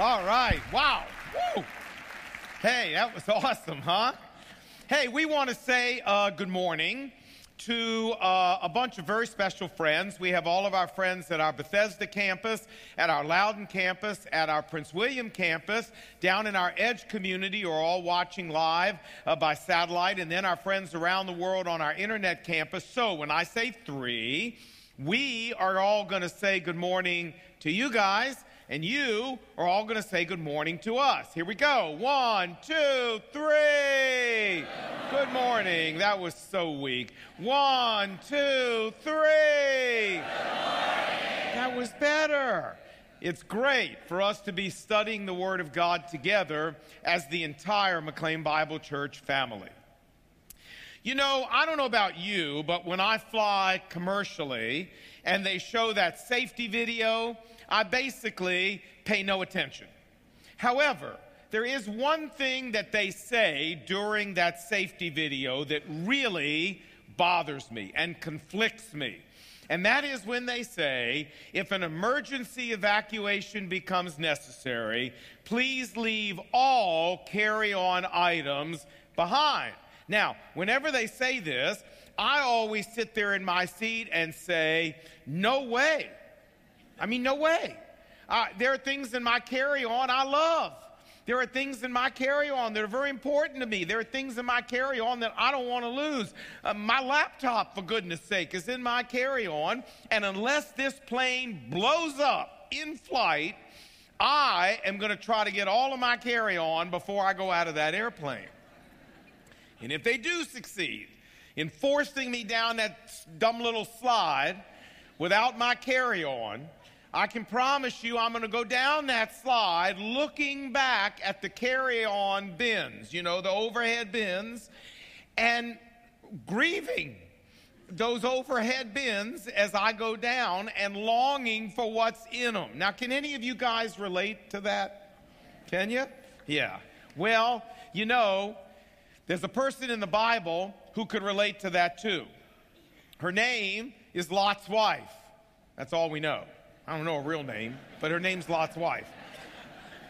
All right. Wow. Woo. Hey, that was awesome, huh? Hey, we want to say uh, good morning to uh, a bunch of very special friends. We have all of our friends at our Bethesda campus, at our Loudoun campus, at our Prince William campus, down in our Edge community, who are all watching live uh, by satellite, and then our friends around the world on our internet campus. So when I say three, we are all going to say good morning to you guys and you are all going to say good morning to us. Here we go. One, two, three. Good morning. That was so weak. One, two, three. That was better. It's great for us to be studying the Word of God together as the entire McLean Bible Church family. You know, I don't know about you, but when I fly commercially and they show that safety video, I basically pay no attention. However, there is one thing that they say during that safety video that really bothers me and conflicts me. And that is when they say, if an emergency evacuation becomes necessary, please leave all carry on items behind. Now, whenever they say this, I always sit there in my seat and say, no way. I mean, no way. Uh, there are things in my carry on I love. There are things in my carry on that are very important to me. There are things in my carry on that I don't want to lose. Uh, my laptop, for goodness sake, is in my carry on. And unless this plane blows up in flight, I am going to try to get all of my carry on before I go out of that airplane. And if they do succeed in forcing me down that dumb little slide without my carry on, I can promise you I'm going to go down that slide looking back at the carry on bins, you know, the overhead bins, and grieving those overhead bins as I go down and longing for what's in them. Now, can any of you guys relate to that? Can you? Yeah. Well, you know, there's a person in the Bible who could relate to that too. Her name is Lot's wife. That's all we know. I don't know her real name, but her name's Lot's wife.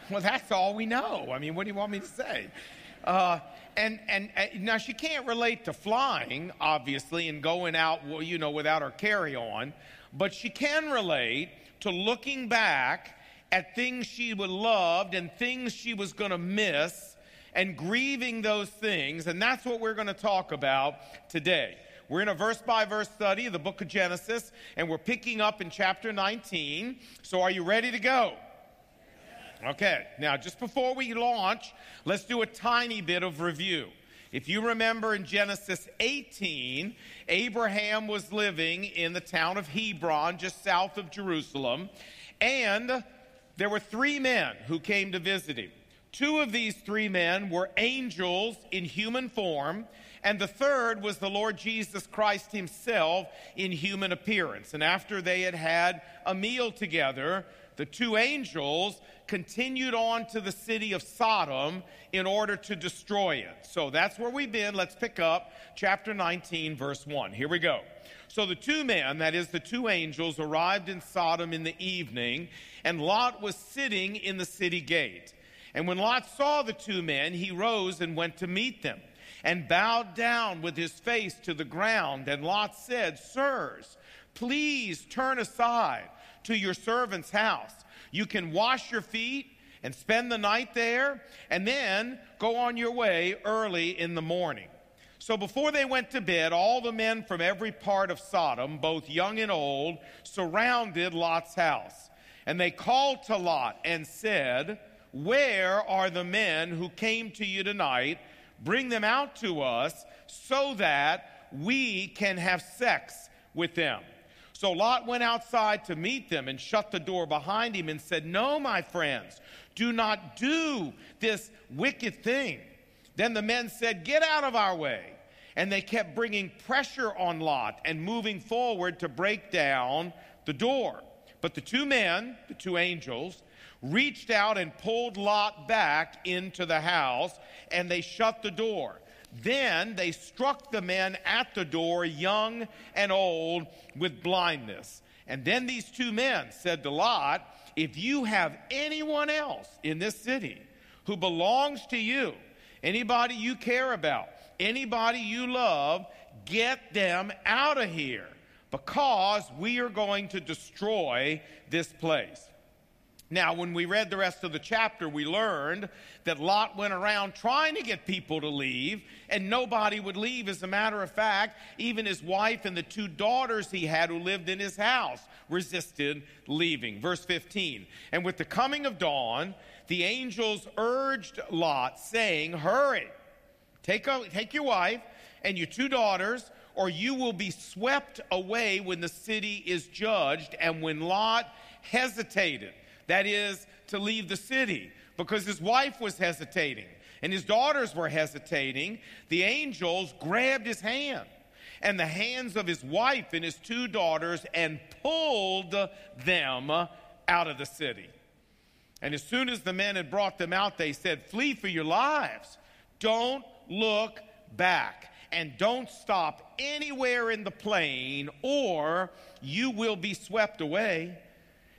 Well, that's all we know. I mean, what do you want me to say? Uh, and, and now she can't relate to flying, obviously, and going out, you know, without her carry on, but she can relate to looking back at things she would loved and things she was going to miss and grieving those things. And that's what we're going to talk about today. We're in a verse by verse study of the book of Genesis, and we're picking up in chapter 19. So, are you ready to go? Okay, now just before we launch, let's do a tiny bit of review. If you remember in Genesis 18, Abraham was living in the town of Hebron, just south of Jerusalem, and there were three men who came to visit him. Two of these three men were angels in human form, and the third was the Lord Jesus Christ himself in human appearance. And after they had had a meal together, the two angels continued on to the city of Sodom in order to destroy it. So that's where we've been. Let's pick up chapter 19, verse 1. Here we go. So the two men, that is the two angels, arrived in Sodom in the evening, and Lot was sitting in the city gate. And when Lot saw the two men, he rose and went to meet them and bowed down with his face to the ground. And Lot said, Sirs, please turn aside to your servant's house. You can wash your feet and spend the night there, and then go on your way early in the morning. So before they went to bed, all the men from every part of Sodom, both young and old, surrounded Lot's house. And they called to Lot and said, Where are the men who came to you tonight? Bring them out to us so that we can have sex with them. So Lot went outside to meet them and shut the door behind him and said, No, my friends, do not do this wicked thing. Then the men said, Get out of our way. And they kept bringing pressure on Lot and moving forward to break down the door. But the two men, the two angels, reached out and pulled Lot back into the house, and they shut the door. Then they struck the men at the door, young and old, with blindness. And then these two men said to Lot, if you have anyone else in this city who belongs to you, anybody you care about, anybody you love, get them out of here because we are going to destroy this place. Now, when we read the rest of the chapter, we learned that Lot went around trying to get people to leave, and nobody would leave. As a matter of fact, even his wife and the two daughters he had who lived in his house resisted leaving. Verse 15 And with the coming of dawn, the angels urged Lot, saying, Hurry, take, a, take your wife and your two daughters, or you will be swept away when the city is judged. And when Lot hesitated, that is, to leave the city, because his wife was hesitating and his daughters were hesitating, the angels grabbed his hand and the hands of his wife and his two daughters and pulled them out of the city. And as soon as the men had brought them out, they said, Flee for your lives. Don't look back and don't stop anywhere in the plain, or you will be swept away.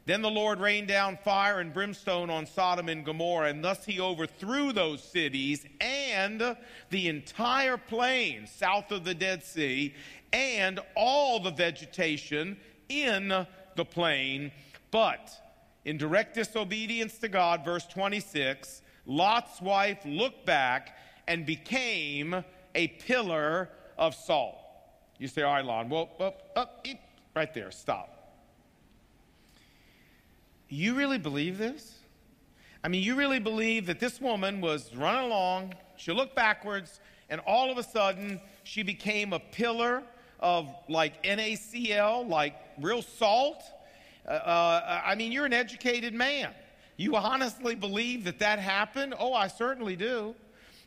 Then the Lord rained down fire and brimstone on Sodom and Gomorrah, and thus he overthrew those cities and the entire plain south of the Dead Sea and all the vegetation in the plain. But in direct disobedience to God, verse 26, Lot's wife looked back and became a pillar of salt. You say, all right, Lon, well, up, up, right there, stop. You really believe this? I mean, you really believe that this woman was running along, she looked backwards, and all of a sudden she became a pillar of like NaCl, like real salt? Uh, uh, I mean, you're an educated man. You honestly believe that that happened? Oh, I certainly do.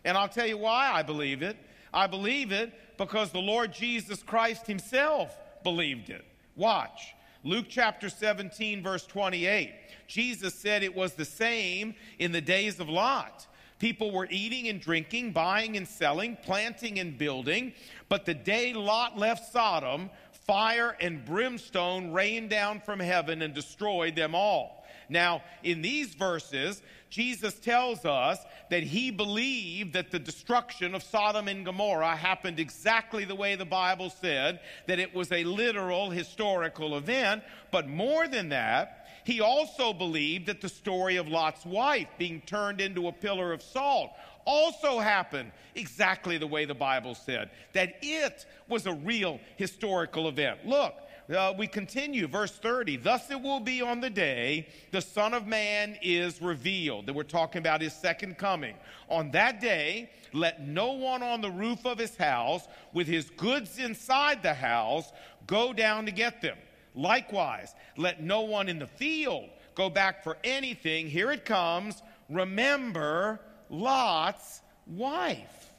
And I'll tell you why I believe it. I believe it because the Lord Jesus Christ himself believed it. Watch. Luke chapter 17, verse 28. Jesus said it was the same in the days of Lot. People were eating and drinking, buying and selling, planting and building. But the day Lot left Sodom, fire and brimstone rained down from heaven and destroyed them all. Now, in these verses, Jesus tells us that he believed that the destruction of Sodom and Gomorrah happened exactly the way the Bible said, that it was a literal historical event. But more than that, he also believed that the story of Lot's wife being turned into a pillar of salt also happened exactly the way the Bible said, that it was a real historical event. Look, uh, we continue, verse 30. Thus it will be on the day the Son of Man is revealed. That we're talking about his second coming. On that day, let no one on the roof of his house with his goods inside the house go down to get them. Likewise, let no one in the field go back for anything. Here it comes. Remember Lot's wife.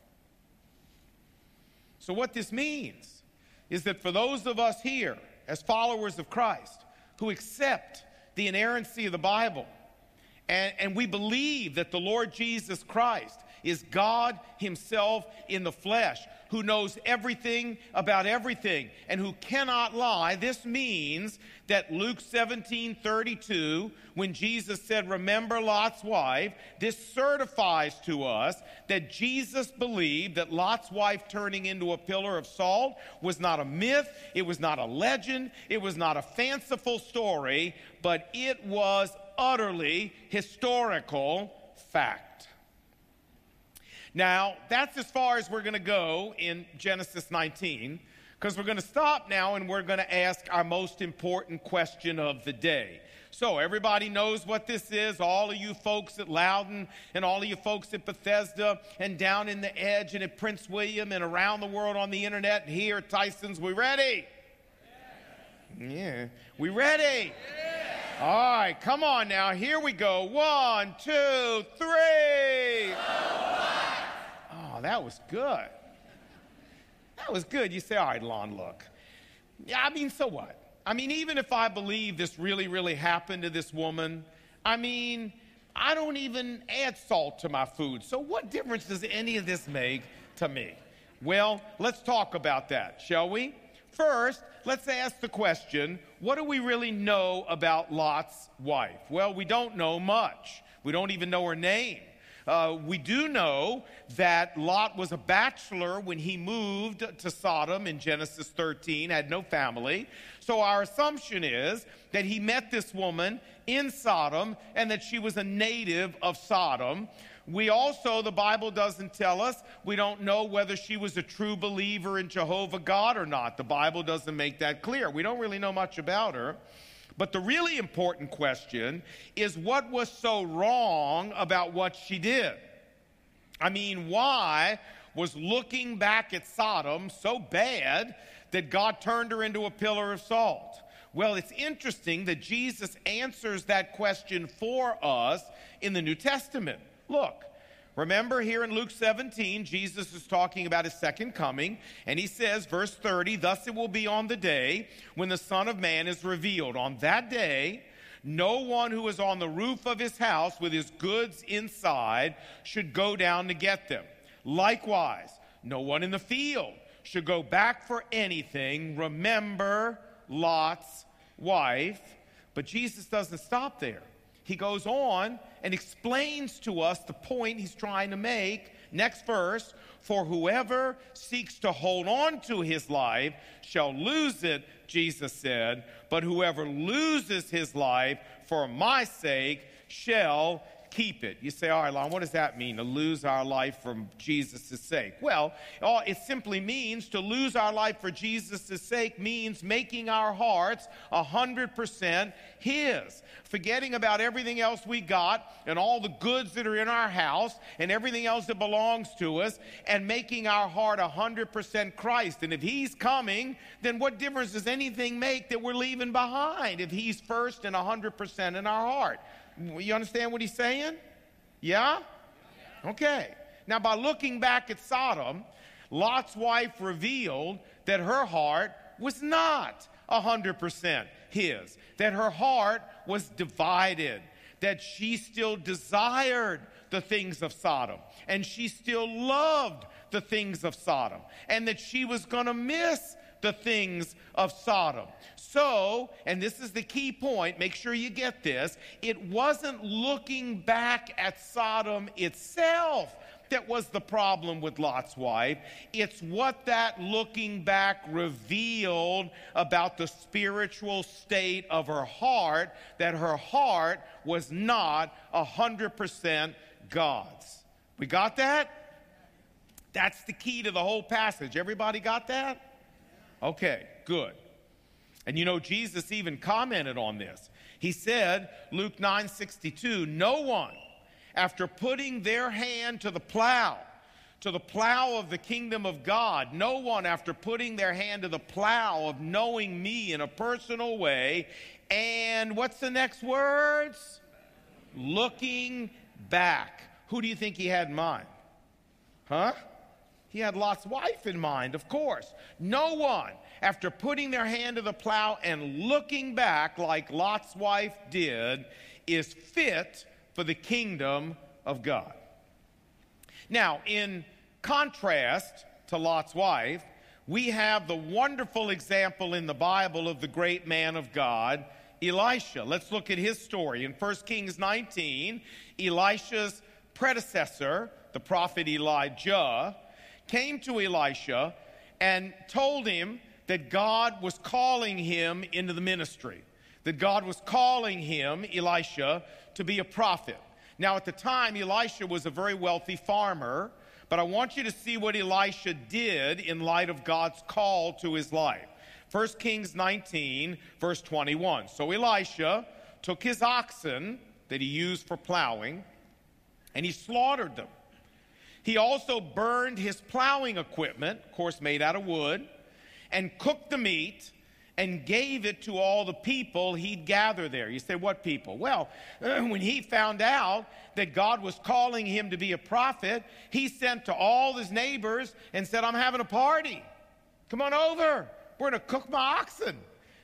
So, what this means is that for those of us here, as followers of Christ, who accept the inerrancy of the Bible, and, and we believe that the Lord Jesus Christ is God Himself in the flesh, who knows everything about everything and who cannot lie. This means that Luke 17 32, when Jesus said, Remember Lot's wife, this certifies to us that Jesus believed that Lot's wife turning into a pillar of salt was not a myth, it was not a legend, it was not a fanciful story, but it was utterly historical fact. Now, that's as far as we're going to go in Genesis 19, because we're going to stop now and we're going to ask our most important question of the day. So, everybody knows what this is. All of you folks at Loudoun and all of you folks at Bethesda and down in the edge and at Prince William and around the world on the internet and here at Tyson's, we ready? Yeah. yeah. We ready? All right, come on now. Here we go. One, two, three. That was good. That was good. You say, all right, Lon, look. Yeah, I mean, so what? I mean, even if I believe this really, really happened to this woman, I mean, I don't even add salt to my food. So what difference does any of this make to me? Well, let's talk about that, shall we? First, let's ask the question what do we really know about Lot's wife? Well, we don't know much. We don't even know her name. Uh, we do know that Lot was a bachelor when he moved to Sodom in Genesis 13, had no family. So our assumption is that he met this woman in Sodom and that she was a native of Sodom. We also, the Bible doesn't tell us, we don't know whether she was a true believer in Jehovah God or not. The Bible doesn't make that clear. We don't really know much about her. But the really important question is what was so wrong about what she did? I mean, why was looking back at Sodom so bad that God turned her into a pillar of salt? Well, it's interesting that Jesus answers that question for us in the New Testament. Look, Remember here in Luke 17, Jesus is talking about his second coming, and he says, verse 30, Thus it will be on the day when the Son of Man is revealed. On that day, no one who is on the roof of his house with his goods inside should go down to get them. Likewise, no one in the field should go back for anything. Remember Lot's wife. But Jesus doesn't stop there he goes on and explains to us the point he's trying to make. Next verse For whoever seeks to hold on to his life shall lose it, Jesus said, but whoever loses his life for my sake shall keep it. You say, all right, Lon, what does that mean to lose our life for Jesus' sake? Well, it simply means to lose our life for Jesus' sake means making our hearts 100% His. Forgetting about everything else we got and all the goods that are in our house and everything else that belongs to us and making our heart 100% Christ. And if He's coming, then what difference does anything make that we're leaving behind if He's first and 100% in our heart? You understand what he's saying? Yeah? Okay. Now, by looking back at Sodom, Lot's wife revealed that her heart was not 100% his, that her heart was divided, that she still desired the things of Sodom, and she still loved the things of Sodom, and that she was going to miss the things of Sodom. So, and this is the key point, make sure you get this, it wasn't looking back at Sodom itself that was the problem with Lot's wife. It's what that looking back revealed about the spiritual state of her heart, that her heart was not 100% God's. We got that? That's the key to the whole passage. Everybody got that? Okay, good. And you know, Jesus even commented on this. He said, Luke 9 62, no one, after putting their hand to the plow, to the plow of the kingdom of God, no one, after putting their hand to the plow of knowing me in a personal way, and what's the next words? Looking back. Who do you think he had in mind? Huh? He had Lot's wife in mind, of course. No one, after putting their hand to the plow and looking back like Lot's wife did, is fit for the kingdom of God. Now, in contrast to Lot's wife, we have the wonderful example in the Bible of the great man of God, Elisha. Let's look at his story. In 1 Kings 19, Elisha's predecessor, the prophet Elijah, came to Elisha and told him that God was calling him into the ministry, that God was calling him, Elisha, to be a prophet. Now, at the time, Elisha was a very wealthy farmer, but I want you to see what Elisha did in light of God's call to his life. 1 Kings 19, verse 21. So Elisha took his oxen that he used for plowing and he slaughtered them. He also burned his plowing equipment, of course, made out of wood, and cooked the meat and gave it to all the people he'd gather there. You say, what people? Well, uh, when he found out that God was calling him to be a prophet, he sent to all his neighbors and said, I'm having a party. Come on over. We're going to cook my oxen.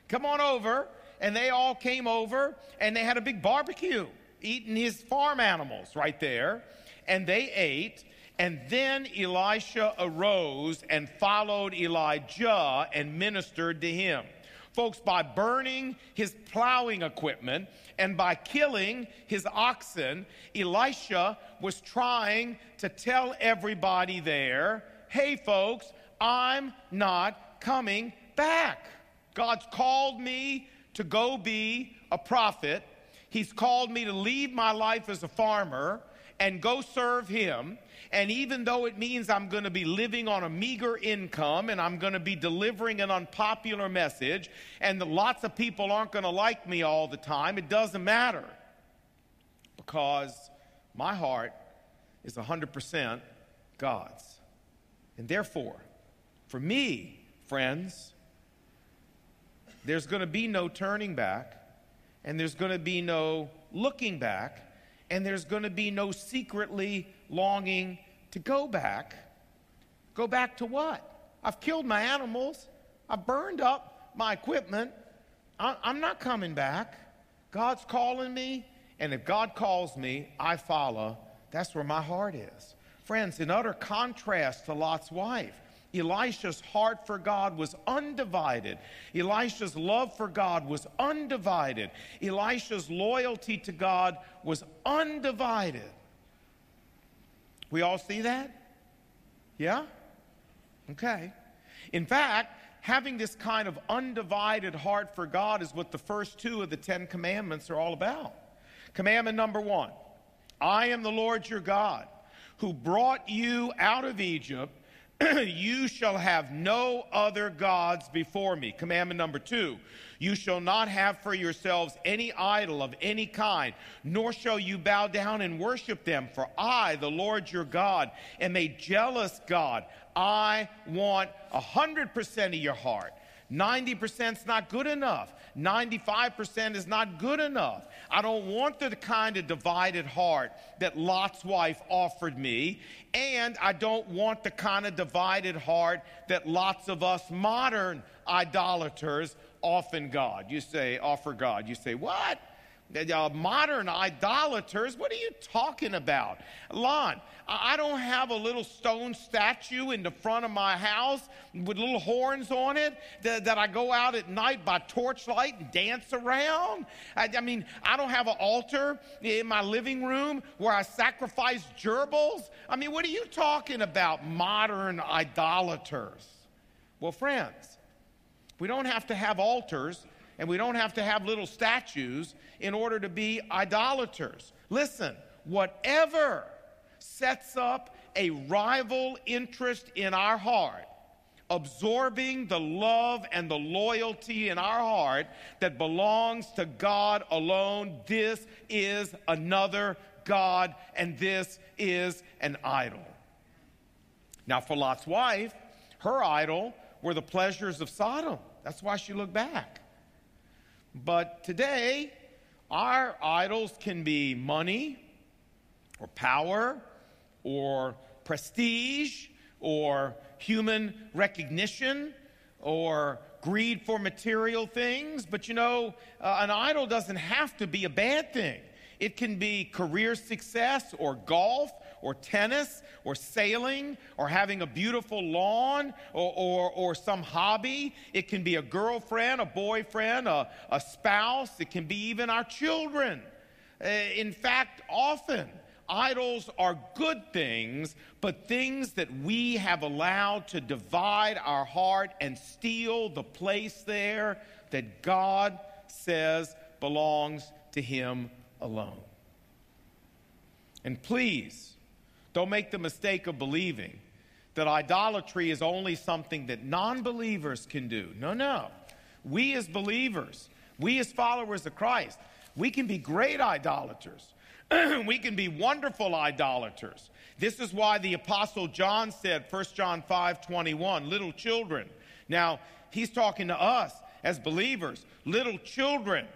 Come on over. And they all came over and they had a big barbecue, eating his farm animals right there. And they ate And then Elisha arose and followed Elijah and ministered to him. Folks, by burning his plowing equipment and by killing his oxen, Elisha was trying to tell everybody there hey, folks, I'm not coming back. God's called me to go be a prophet. He's called me to leave my life as a farmer and go serve Him. And even though it means I'm going to be living on a meager income and I'm going to be delivering an unpopular message and lots of people aren't going to like me all the time, it doesn't matter because my heart is 100% God's. And therefore, for me, friends, there's going to be no turning back, and there's going to be no looking back, and there's going to be no secretly longing to go back. Go back to what? I've killed my animals, I've burned up my equipment. I'm not coming back. God's calling me, and if God calls me, I follow. That's where my heart is. Friends, in utter contrast to Lot's wife, Elisha's heart for God was undivided. Elisha's love for God was undivided. Elisha's loyalty to God was undivided. We all see that? Yeah? Okay. In fact, having this kind of undivided heart for God is what the first two of the Ten Commandments are all about. Commandment number one I am the Lord your God who brought you out of Egypt you shall have no other gods before me. Commandment number two you shall not have for yourselves any idol of any kind, nor shall you bow down and worship them. For I, the Lord your God, am a jealous God. I want a hundred percent of your heart. 90% is not good enough. 95% is not good enough. I don't want the kind of divided heart that Lot's wife offered me, and I don't want the kind of divided heart that lots of us modern idolaters often God. You say, offer God. You say, what? Uh, modern idolaters. What are you talking about? Lon, I don't have a little stone statue in the front of my house with little horns on it that, that I go out at night by torchlight and dance around. I, I, mean, I don't have an altar in my living room where I sacrifice gerbils. I mean, what are you talking about, modern idolaters? Well, friends, we don't have to have altars and we don't have to have little statues in order to be idolaters. Listen, whatever sets up a rival interest in our heart, absorbing the love and the loyalty in our heart that belongs to God alone, this is another God and this is an idol. Now, for Lot's wife, her idol were the pleasures of Sodom. That's why she looked back. But today, our idols can be money or power or prestige or human recognition or greed for material things. But you know, uh, an idol doesn't have to be a bad thing. It can be career success or golf or tennis or sailing or having a beautiful lawn or, or, or some hobby. It can be a girlfriend, a boyfriend, a, a spouse. It can be even our children. Uh, in fact, often idols are good things, but things that we have allowed to divide our heart and steal the place there that God says belongs to Him alone. And please, don't make the mistake of believing that idolatry is only something that non believers can do. No, no. We as believers, we as followers of Christ, we can be great idolaters. we can be wonderful idolaters. This is why the apostle John said, 1 John 5 21, little children. Now, he's talking to us as believers. Little children,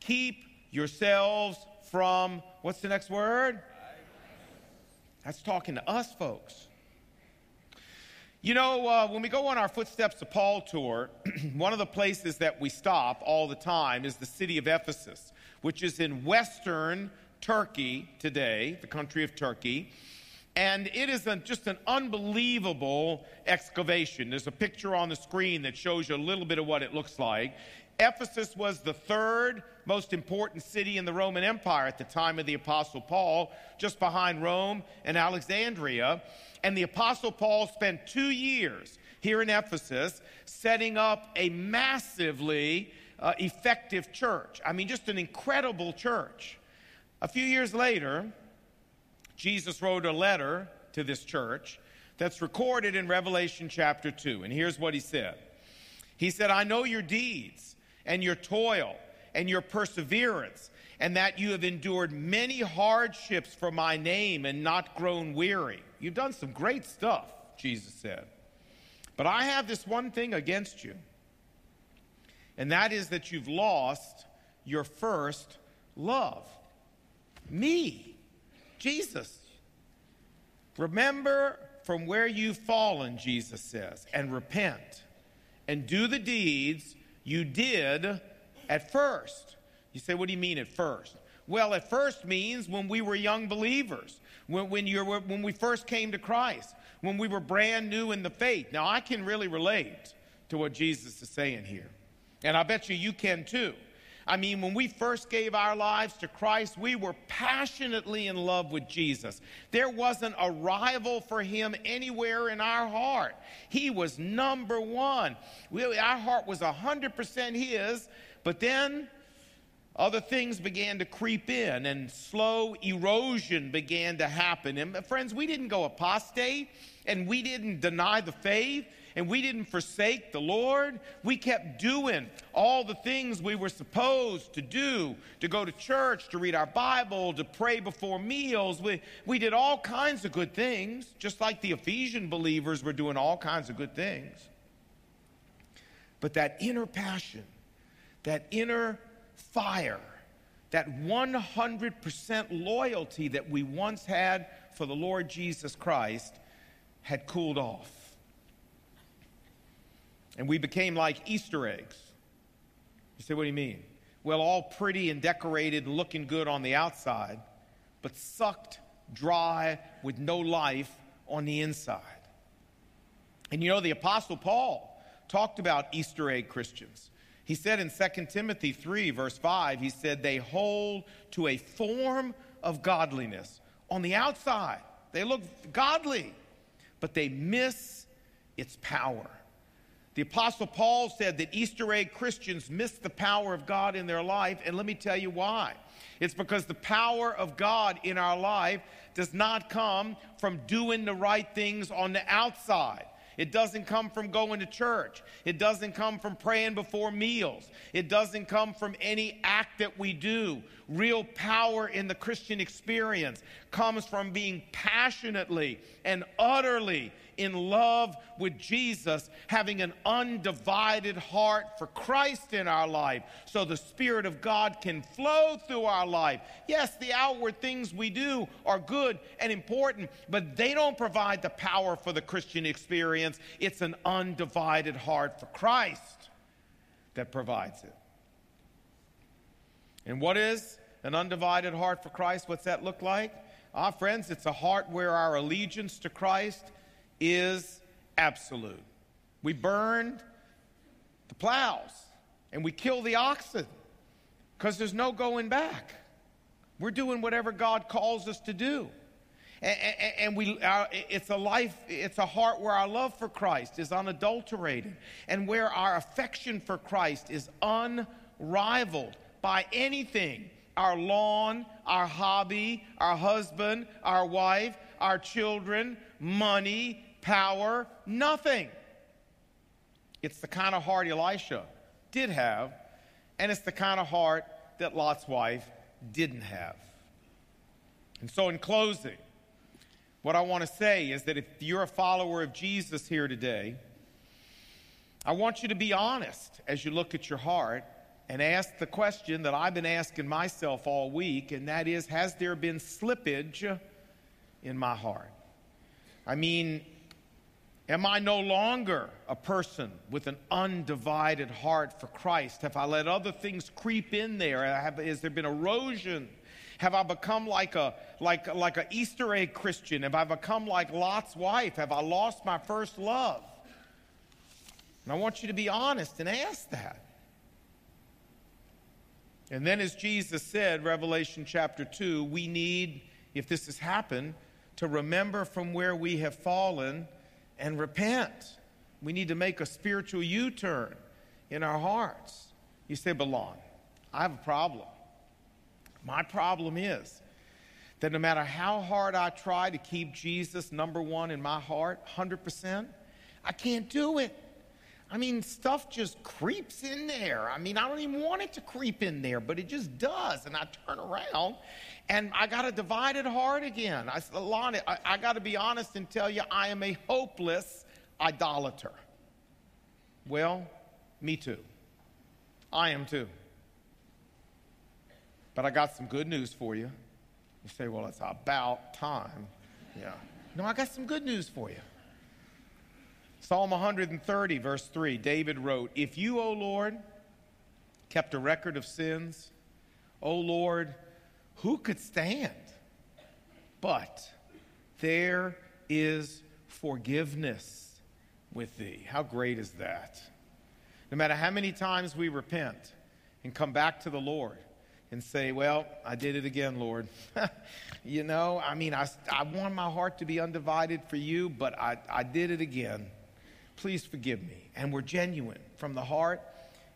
keep yourselves from, what's the next word? That's talking to us, folks. You know, uh, when we go on our Footsteps to Paul tour, one of the places that we stop all the time is the city of Ephesus, which is in western Turkey today, the country of Turkey. And it is a, just an unbelievable excavation. There's a picture on the screen that shows you a little bit of what it looks like. Ephesus was the third most important city in the Roman Empire at the time of the Apostle Paul, just behind Rome and Alexandria. And the Apostle Paul spent two years here in Ephesus setting up a massively uh, effective church. I mean, just an incredible church. A few years later, Jesus wrote a letter to this church that's recorded in Revelation chapter 2. And here's what he said He said, I know your deeds and your toil and your perseverance, and that you have endured many hardships for my name and not grown weary. You've done some great stuff, Jesus said. But I have this one thing against you, and that is that you've lost your first love. Me, Jesus. Remember from where you've fallen, Jesus says, and repent and do the deeds you did at first. You say, what do you mean at first? Well, at first means when we were young believers, when, when, you were, when we first came to Christ, when we were brand new in the faith. Now, I can really relate to what Jesus is saying here. And I bet you you can too. I mean, when we first gave our lives to Christ, we were passionately in love with Jesus. There wasn't a rival for him anywhere in our heart. He was number one. We, our heart was 100% his, but then other things began to creep in and slow erosion began to happen. And friends, we didn't go apostate and we didn't deny the faith and we didn't forsake the Lord. We kept doing all the things we were supposed to do to go to church, to read our Bible, to pray before meals. We, we did all kinds of good things, just like the Ephesian believers were doing all kinds of good things. But that inner passion, that inner fire, that 100% loyalty that we once had for the Lord Jesus Christ had cooled off. And we became like Easter eggs. You say, what do you mean? Well, all pretty and decorated looking good on the outside, but sucked dry with no life on the inside. And you know, the Apostle Paul talked about Easter egg Christians. He said in 2 Timothy 3, verse 5, he said, they hold to a form of godliness. On the outside, they look godly, but they miss its power. The Apostle Paul said that Easter egg Christians miss the power of God in their life, and let me tell you why. It's because the power of God in our life does not come from doing the right things on the outside. It doesn't come from going to church. It doesn't come from praying before meals. It doesn't come from any act that we do. Real power in the Christian experience comes from being passionately and utterly in love with Jesus, having an undivided heart for Christ in our life, so the Spirit of God can flow through our life. Yes, the outward things we do are good and important, but they don't provide the power for the Christian experience. It's an undivided heart for Christ that provides it. And what is an undivided heart for Christ? What's that look like? Ah, friends, it's a heart where our allegiance to Christ is absolute. We burned the plows and we kill the oxen because there's no going back. We're doing whatever God calls us to do. And, and, and we, our, it's a life, it's a heart where our love for Christ is unadulterated and where our affection for Christ is unrivaled by anything our lawn, our hobby, our husband, our wife, our children, money, power, nothing. It's the kind of heart Elisha did have, and it's the kind of heart that Lot's wife didn't have. And so, in closing, what I want to say is that if you're a follower of Jesus here today, I want you to be honest as you look at your heart and ask the question that I've been asking myself all week, and that is Has there been slippage in my heart? I mean, Am I no longer a person with an undivided heart for Christ? Have I let other things creep in there? Have, has there been erosion? Have I become like a like like an Easter egg Christian? Have I become like Lot's wife? Have I lost my first love? And I want you to be honest and ask that. And then, as Jesus said, Revelation chapter 2, we need, if this has happened, to remember from where we have fallen and repent. We need to make a spiritual U turn in our hearts. You say, Belon, I have a problem. My problem is that no matter how hard I try to keep Jesus number one in my heart, 100%, I can't do it. I mean, stuff just creeps in there. I mean, I don't even want it to creep in there, but it just does. And I turn around and I got a divided heart again. I said, Lonnie, I, I got to be honest and tell you, I am a hopeless idolater. Well, me too. I am too. But I got some good news for you. You say, well, it's about time. Yeah. No, I got some good news for you. Psalm 130, verse 3, David wrote, If you, O Lord, kept a record of sins, O Lord, who could stand? But there is forgiveness with thee. How great is that? No matter how many times we repent and come back to the Lord and say, Well, I did it again, Lord. you know, I mean, I, I want my heart to be undivided for you, but I, I did it again. Please forgive me. And we're genuine from the heart.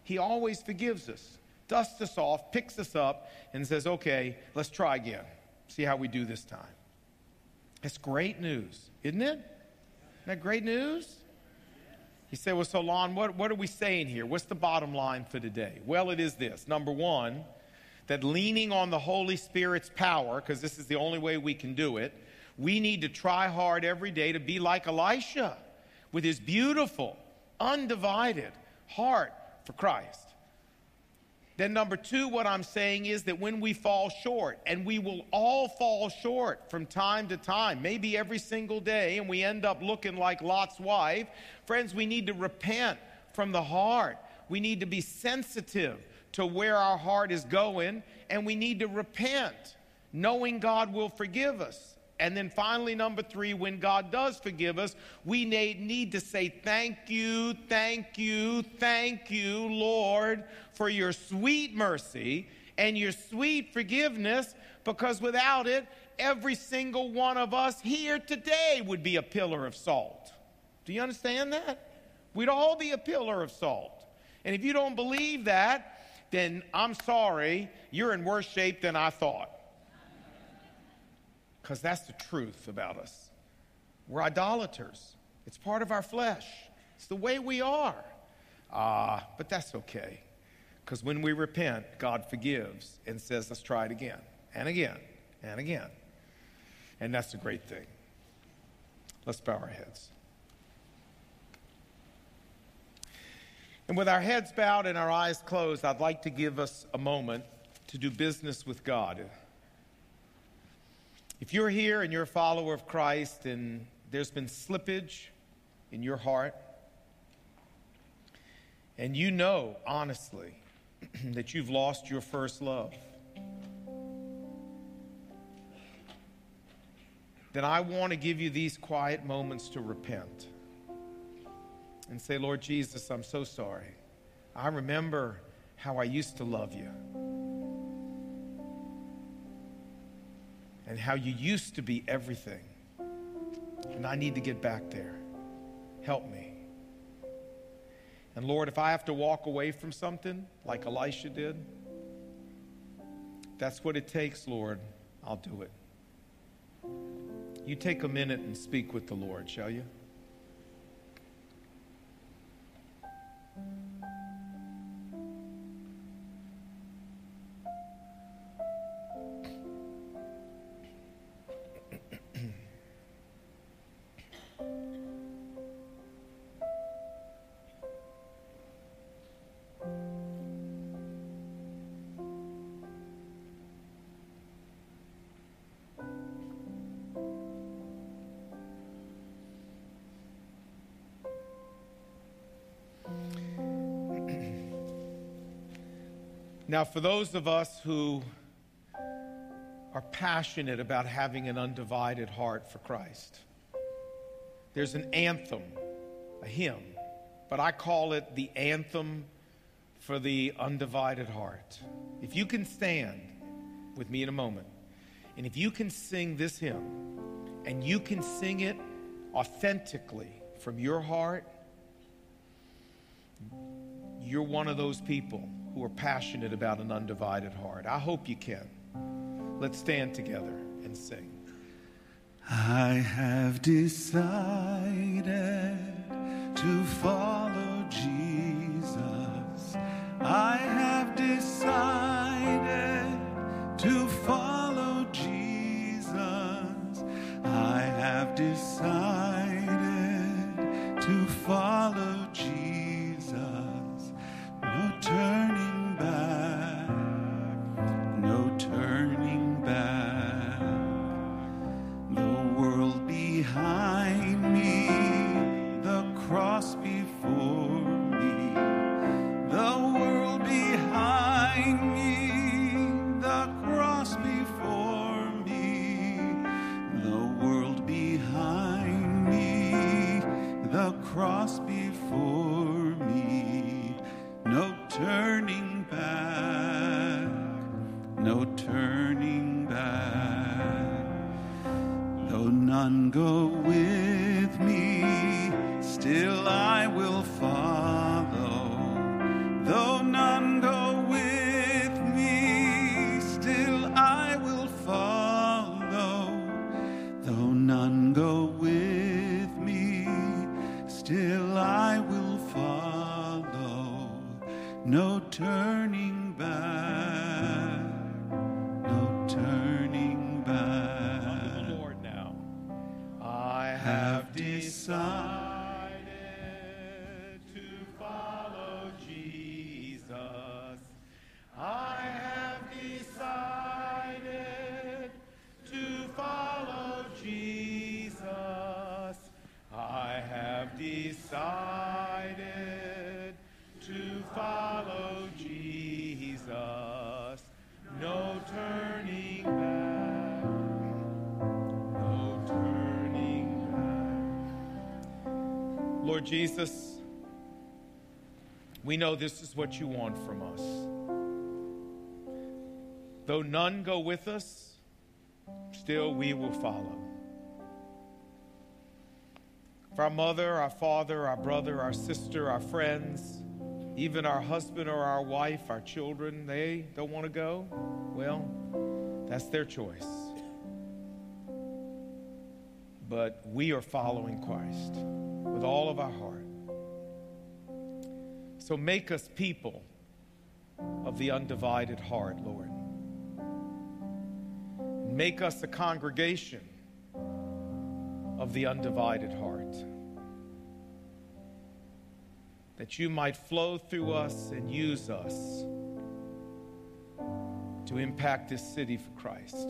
He always forgives us, dusts us off, picks us up, and says, Okay, let's try again. See how we do this time. It's great news, isn't it? Isn't that great news? He said, Well, so Lon, what, what are we saying here? What's the bottom line for today? Well, it is this. Number one, that leaning on the Holy Spirit's power, because this is the only way we can do it, we need to try hard every day to be like Elisha with his beautiful, undivided heart for Christ. Then, number two, what I'm saying is that when we fall short, and we will all fall short from time to time, maybe every single day, and we end up looking like Lot's wife, friends, we need to repent from the heart. We need to be sensitive to where our heart is going, and we need to repent, knowing God will forgive us. And then finally, number three, when God does forgive us, we need to say, Thank you, thank you, thank you, Lord, for your sweet mercy and your sweet forgiveness, because without it, every single one of us here today would be a pillar of salt. Do you understand that? We'd all be a pillar of salt. And if you don't believe that, then I'm sorry, you're in worse shape than I thought because that's the truth about us. We're idolaters, it's part of our flesh, it's the way we are. Ah, uh, but that's okay. Because when we repent, God forgives and says, let's try it again and again and again. And that's a great thing. Let's bow our heads. And with our heads bowed and our eyes closed, I'd like to give us a moment to do business with God. If you're here and you're a follower of Christ and there's been slippage in your heart, and you know honestly that you've lost your first love, then I want to give you these quiet moments to repent and say, Lord Jesus, I'm so sorry. I remember how I used to love you. And how you used to be everything. And I need to get back there. Help me. And Lord, if I have to walk away from something like Elisha did, that's what it takes, Lord. I'll do it. You take a minute and speak with the Lord, shall you? Now, for those of us who are passionate about having an undivided heart for Christ. There's an anthem, a hymn, but I call it the anthem for the undivided heart. If you can stand with me in a moment, and if you can sing this hymn, and you can sing it authentically from your heart, you're one of those people who are passionate about an undivided heart. I hope you can. Let's stand together and sing. I have decided Lord Jesus, we know this is what you want from us. Though none go with us, still we will follow. If our mother, our father, our brother, our sister, our friends, even our husband or our wife, our children, they don't want to go, well, that's their choice. But we are following Christ with all of our heart. So make us people of the undivided heart, Lord. Make us a congregation of the undivided heart. That you might flow through us and use us to impact this city for Christ.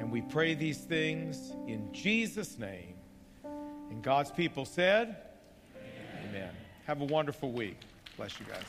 And we pray these things in Jesus' name. And God's people said, Amen. Amen. Have a wonderful week. Bless you guys.